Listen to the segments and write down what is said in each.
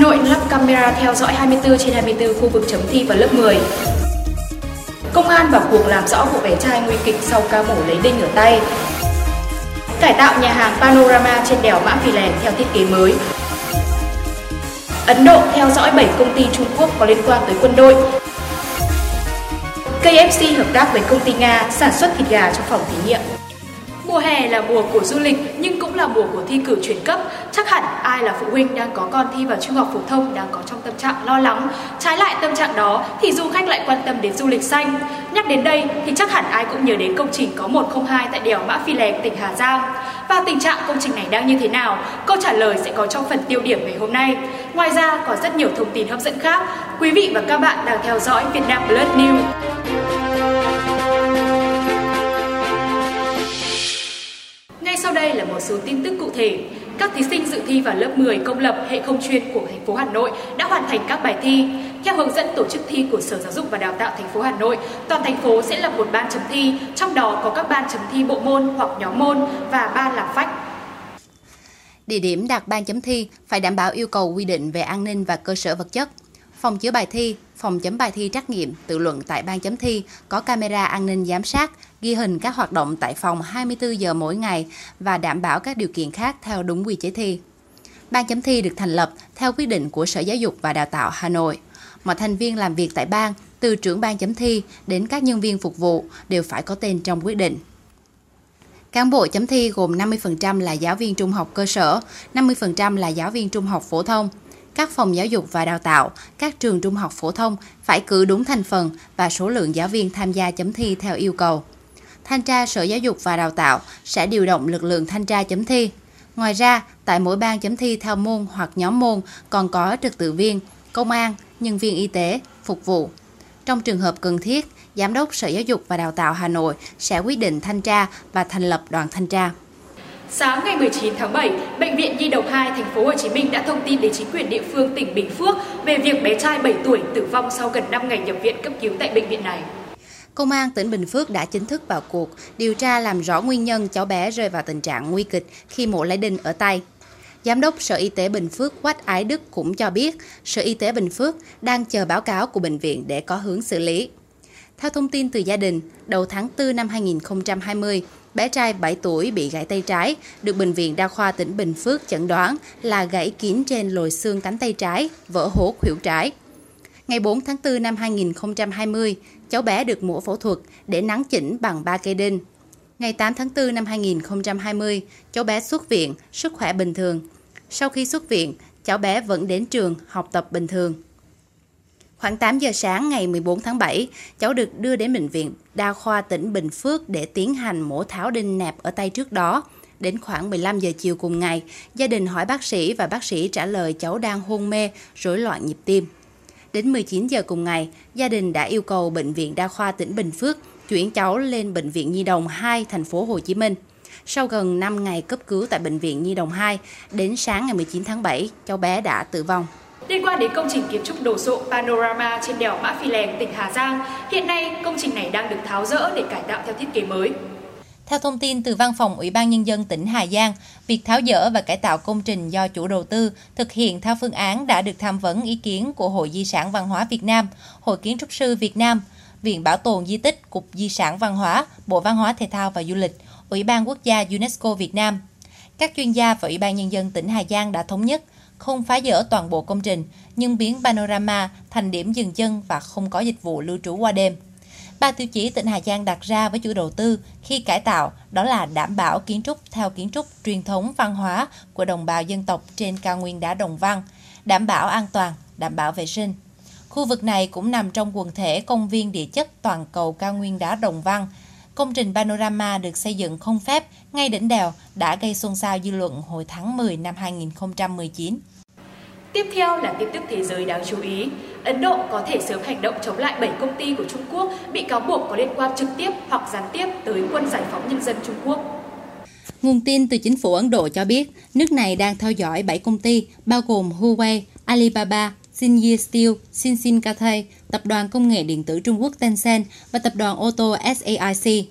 Nội lắp camera theo dõi 24 trên 24 khu vực chấm thi vào lớp 10. Công an vào cuộc làm rõ vụ bé trai nguy kịch sau ca mổ lấy đinh ở tay. Cải tạo nhà hàng Panorama trên đèo Mã Pì Lèng theo thiết kế mới. Ấn Độ theo dõi 7 công ty Trung Quốc có liên quan tới quân đội. KFC hợp tác với công ty Nga sản xuất thịt gà trong phòng thí nghiệm. Mùa hè là mùa của du lịch nhưng cũng là mùa của thi cử chuyển cấp. Chắc hẳn ai là phụ huynh đang có con thi vào trung học phổ thông đang có trong tâm trạng lo lắng. Trái lại tâm trạng đó thì du khách lại quan tâm đến du lịch xanh. Nhắc đến đây thì chắc hẳn ai cũng nhớ đến công trình có 102 tại đèo Mã Phi Lèng, tỉnh Hà Giang. Và tình trạng công trình này đang như thế nào? Câu trả lời sẽ có trong phần tiêu điểm ngày hôm nay. Ngoài ra còn rất nhiều thông tin hấp dẫn khác. Quý vị và các bạn đang theo dõi Việt Nam Blood News. Sau đây là một số tin tức cụ thể. Các thí sinh dự thi vào lớp 10 công lập hệ không chuyên của thành phố Hà Nội đã hoàn thành các bài thi. Theo hướng dẫn tổ chức thi của Sở Giáo dục và Đào tạo thành phố Hà Nội, toàn thành phố sẽ lập một ban chấm thi, trong đó có các ban chấm thi bộ môn hoặc nhóm môn và ban làm phách. Địa điểm đặt ban chấm thi phải đảm bảo yêu cầu quy định về an ninh và cơ sở vật chất. Phòng chứa bài thi, phòng chấm bài thi trắc nghiệm, tự luận tại ban chấm thi có camera an ninh giám sát, ghi hình các hoạt động tại phòng 24 giờ mỗi ngày và đảm bảo các điều kiện khác theo đúng quy chế thi. Ban chấm thi được thành lập theo quyết định của Sở Giáo dục và Đào tạo Hà Nội. Mọi thành viên làm việc tại ban, từ trưởng ban chấm thi đến các nhân viên phục vụ đều phải có tên trong quyết định. Cán bộ chấm thi gồm 50% là giáo viên trung học cơ sở, 50% là giáo viên trung học phổ thông. Các phòng giáo dục và đào tạo, các trường trung học phổ thông phải cử đúng thành phần và số lượng giáo viên tham gia chấm thi theo yêu cầu. Thanh tra Sở Giáo dục và Đào tạo sẽ điều động lực lượng thanh tra chấm thi. Ngoài ra, tại mỗi ban chấm thi theo môn hoặc nhóm môn còn có trực tự viên, công an, nhân viên y tế, phục vụ. Trong trường hợp cần thiết, Giám đốc Sở Giáo dục và Đào tạo Hà Nội sẽ quyết định thanh tra và thành lập đoàn thanh tra. Sáng ngày 19 tháng 7, bệnh viện Nhi đồng 2 thành phố Hồ Chí Minh đã thông tin đến chính quyền địa phương tỉnh Bình Phước về việc bé trai 7 tuổi tử vong sau gần 5 ngày nhập viện cấp cứu tại bệnh viện này. Công an tỉnh Bình Phước đã chính thức vào cuộc điều tra làm rõ nguyên nhân cháu bé rơi vào tình trạng nguy kịch khi mổ lấy đinh ở tay. Giám đốc Sở Y tế Bình Phước Quách Ái Đức cũng cho biết Sở Y tế Bình Phước đang chờ báo cáo của bệnh viện để có hướng xử lý. Theo thông tin từ gia đình, đầu tháng 4 năm 2020, bé trai 7 tuổi bị gãy tay trái, được Bệnh viện Đa khoa tỉnh Bình Phước chẩn đoán là gãy kín trên lồi xương cánh tay trái, vỡ hố khuỷu trái. Ngày 4 tháng 4 năm 2020, cháu bé được mổ phẫu thuật để nắn chỉnh bằng 3 cây đinh. Ngày 8 tháng 4 năm 2020, cháu bé xuất viện, sức khỏe bình thường. Sau khi xuất viện, cháu bé vẫn đến trường học tập bình thường. Khoảng 8 giờ sáng ngày 14 tháng 7, cháu được đưa đến bệnh viện Đa khoa tỉnh Bình Phước để tiến hành mổ tháo đinh nẹp ở tay trước đó. Đến khoảng 15 giờ chiều cùng ngày, gia đình hỏi bác sĩ và bác sĩ trả lời cháu đang hôn mê, rối loạn nhịp tim. Đến 19 giờ cùng ngày, gia đình đã yêu cầu Bệnh viện Đa khoa tỉnh Bình Phước chuyển cháu lên Bệnh viện Nhi đồng 2 thành phố Hồ Chí Minh. Sau gần 5 ngày cấp cứu tại Bệnh viện Nhi đồng 2, đến sáng ngày 19 tháng 7, cháu bé đã tử vong. Liên quan đến công trình kiến trúc đồ sộ Panorama trên đèo Mã Phi Lèng, tỉnh Hà Giang, hiện nay công trình này đang được tháo rỡ để cải tạo theo thiết kế mới. Theo thông tin từ Văn phòng Ủy ban Nhân dân tỉnh Hà Giang, việc tháo dỡ và cải tạo công trình do chủ đầu tư thực hiện theo phương án đã được tham vấn ý kiến của Hội Di sản Văn hóa Việt Nam, Hội Kiến trúc sư Việt Nam, Viện Bảo tồn Di tích, Cục Di sản Văn hóa, Bộ Văn hóa Thể thao và Du lịch, Ủy ban Quốc gia UNESCO Việt Nam. Các chuyên gia và Ủy ban Nhân dân tỉnh Hà Giang đã thống nhất không phá dỡ toàn bộ công trình, nhưng biến Panorama thành điểm dừng chân và không có dịch vụ lưu trú qua đêm. Ba tiêu chí tỉnh Hà Giang đặt ra với chủ đầu tư khi cải tạo đó là đảm bảo kiến trúc theo kiến trúc truyền thống văn hóa của đồng bào dân tộc trên cao nguyên đá Đồng Văn, đảm bảo an toàn, đảm bảo vệ sinh. Khu vực này cũng nằm trong quần thể công viên địa chất toàn cầu cao nguyên đá Đồng Văn. Công trình Panorama được xây dựng không phép ngay đỉnh đèo đã gây xôn xao dư luận hồi tháng 10 năm 2019. Tiếp theo là tin tức thế giới đáng chú ý. Ấn Độ có thể sớm hành động chống lại 7 công ty của Trung Quốc bị cáo buộc có liên quan trực tiếp hoặc gián tiếp tới quân giải phóng nhân dân Trung Quốc. Nguồn tin từ chính phủ Ấn Độ cho biết, nước này đang theo dõi 7 công ty bao gồm Huawei, Alibaba, Xinye Steel, Xinxin Cathay, Tập đoàn Công nghệ Điện tử Trung Quốc Tencent và Tập đoàn ô tô SAIC.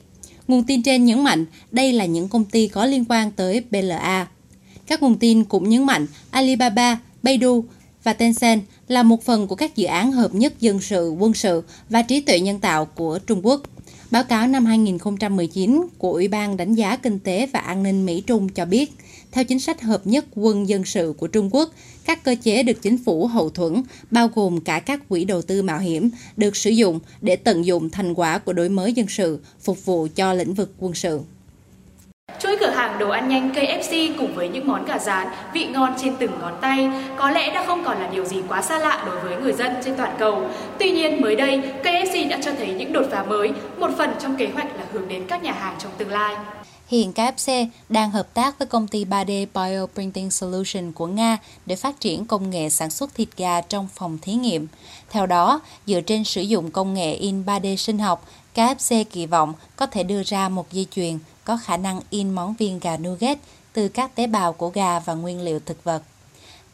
Nguồn tin trên nhấn mạnh đây là những công ty có liên quan tới BLA. Các nguồn tin cũng nhấn mạnh Alibaba, Baidu và Tencent là một phần của các dự án hợp nhất dân sự, quân sự và trí tuệ nhân tạo của Trung Quốc. Báo cáo năm 2019 của Ủy ban Đánh giá Kinh tế và An ninh Mỹ-Trung cho biết, theo chính sách hợp nhất quân dân sự của Trung Quốc, các cơ chế được chính phủ hậu thuẫn, bao gồm cả các quỹ đầu tư mạo hiểm, được sử dụng để tận dụng thành quả của đổi mới dân sự, phục vụ cho lĩnh vực quân sự. Hàng đồ ăn nhanh KFC cùng với những món gà rán vị ngon trên từng ngón tay có lẽ đã không còn là điều gì quá xa lạ đối với người dân trên toàn cầu. Tuy nhiên mới đây, KFC đã cho thấy những đột phá mới, một phần trong kế hoạch là hướng đến các nhà hàng trong tương lai. Hiện KFC đang hợp tác với công ty 3D Bioprinting Solution của Nga để phát triển công nghệ sản xuất thịt gà trong phòng thí nghiệm. Theo đó, dựa trên sử dụng công nghệ in 3D sinh học, KFC kỳ vọng có thể đưa ra một dây chuyền có khả năng in món viên gà nugget từ các tế bào của gà và nguyên liệu thực vật.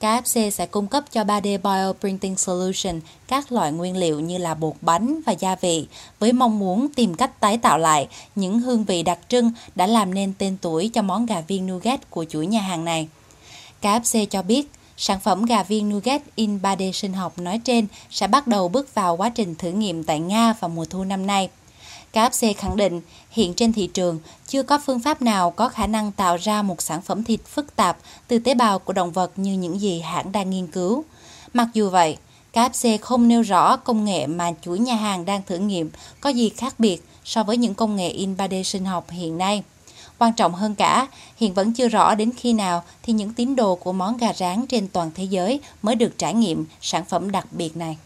KFC sẽ cung cấp cho 3D Bioprinting Solution các loại nguyên liệu như là bột bánh và gia vị với mong muốn tìm cách tái tạo lại những hương vị đặc trưng đã làm nên tên tuổi cho món gà viên nougat của chuỗi nhà hàng này. KFC cho biết, sản phẩm gà viên nougat in 3D sinh học nói trên sẽ bắt đầu bước vào quá trình thử nghiệm tại Nga vào mùa thu năm nay. KFC khẳng định hiện trên thị trường chưa có phương pháp nào có khả năng tạo ra một sản phẩm thịt phức tạp từ tế bào của động vật như những gì hãng đang nghiên cứu. Mặc dù vậy, KFC không nêu rõ công nghệ mà chuỗi nhà hàng đang thử nghiệm có gì khác biệt so với những công nghệ in 3D sinh học hiện nay. Quan trọng hơn cả, hiện vẫn chưa rõ đến khi nào thì những tín đồ của món gà rán trên toàn thế giới mới được trải nghiệm sản phẩm đặc biệt này.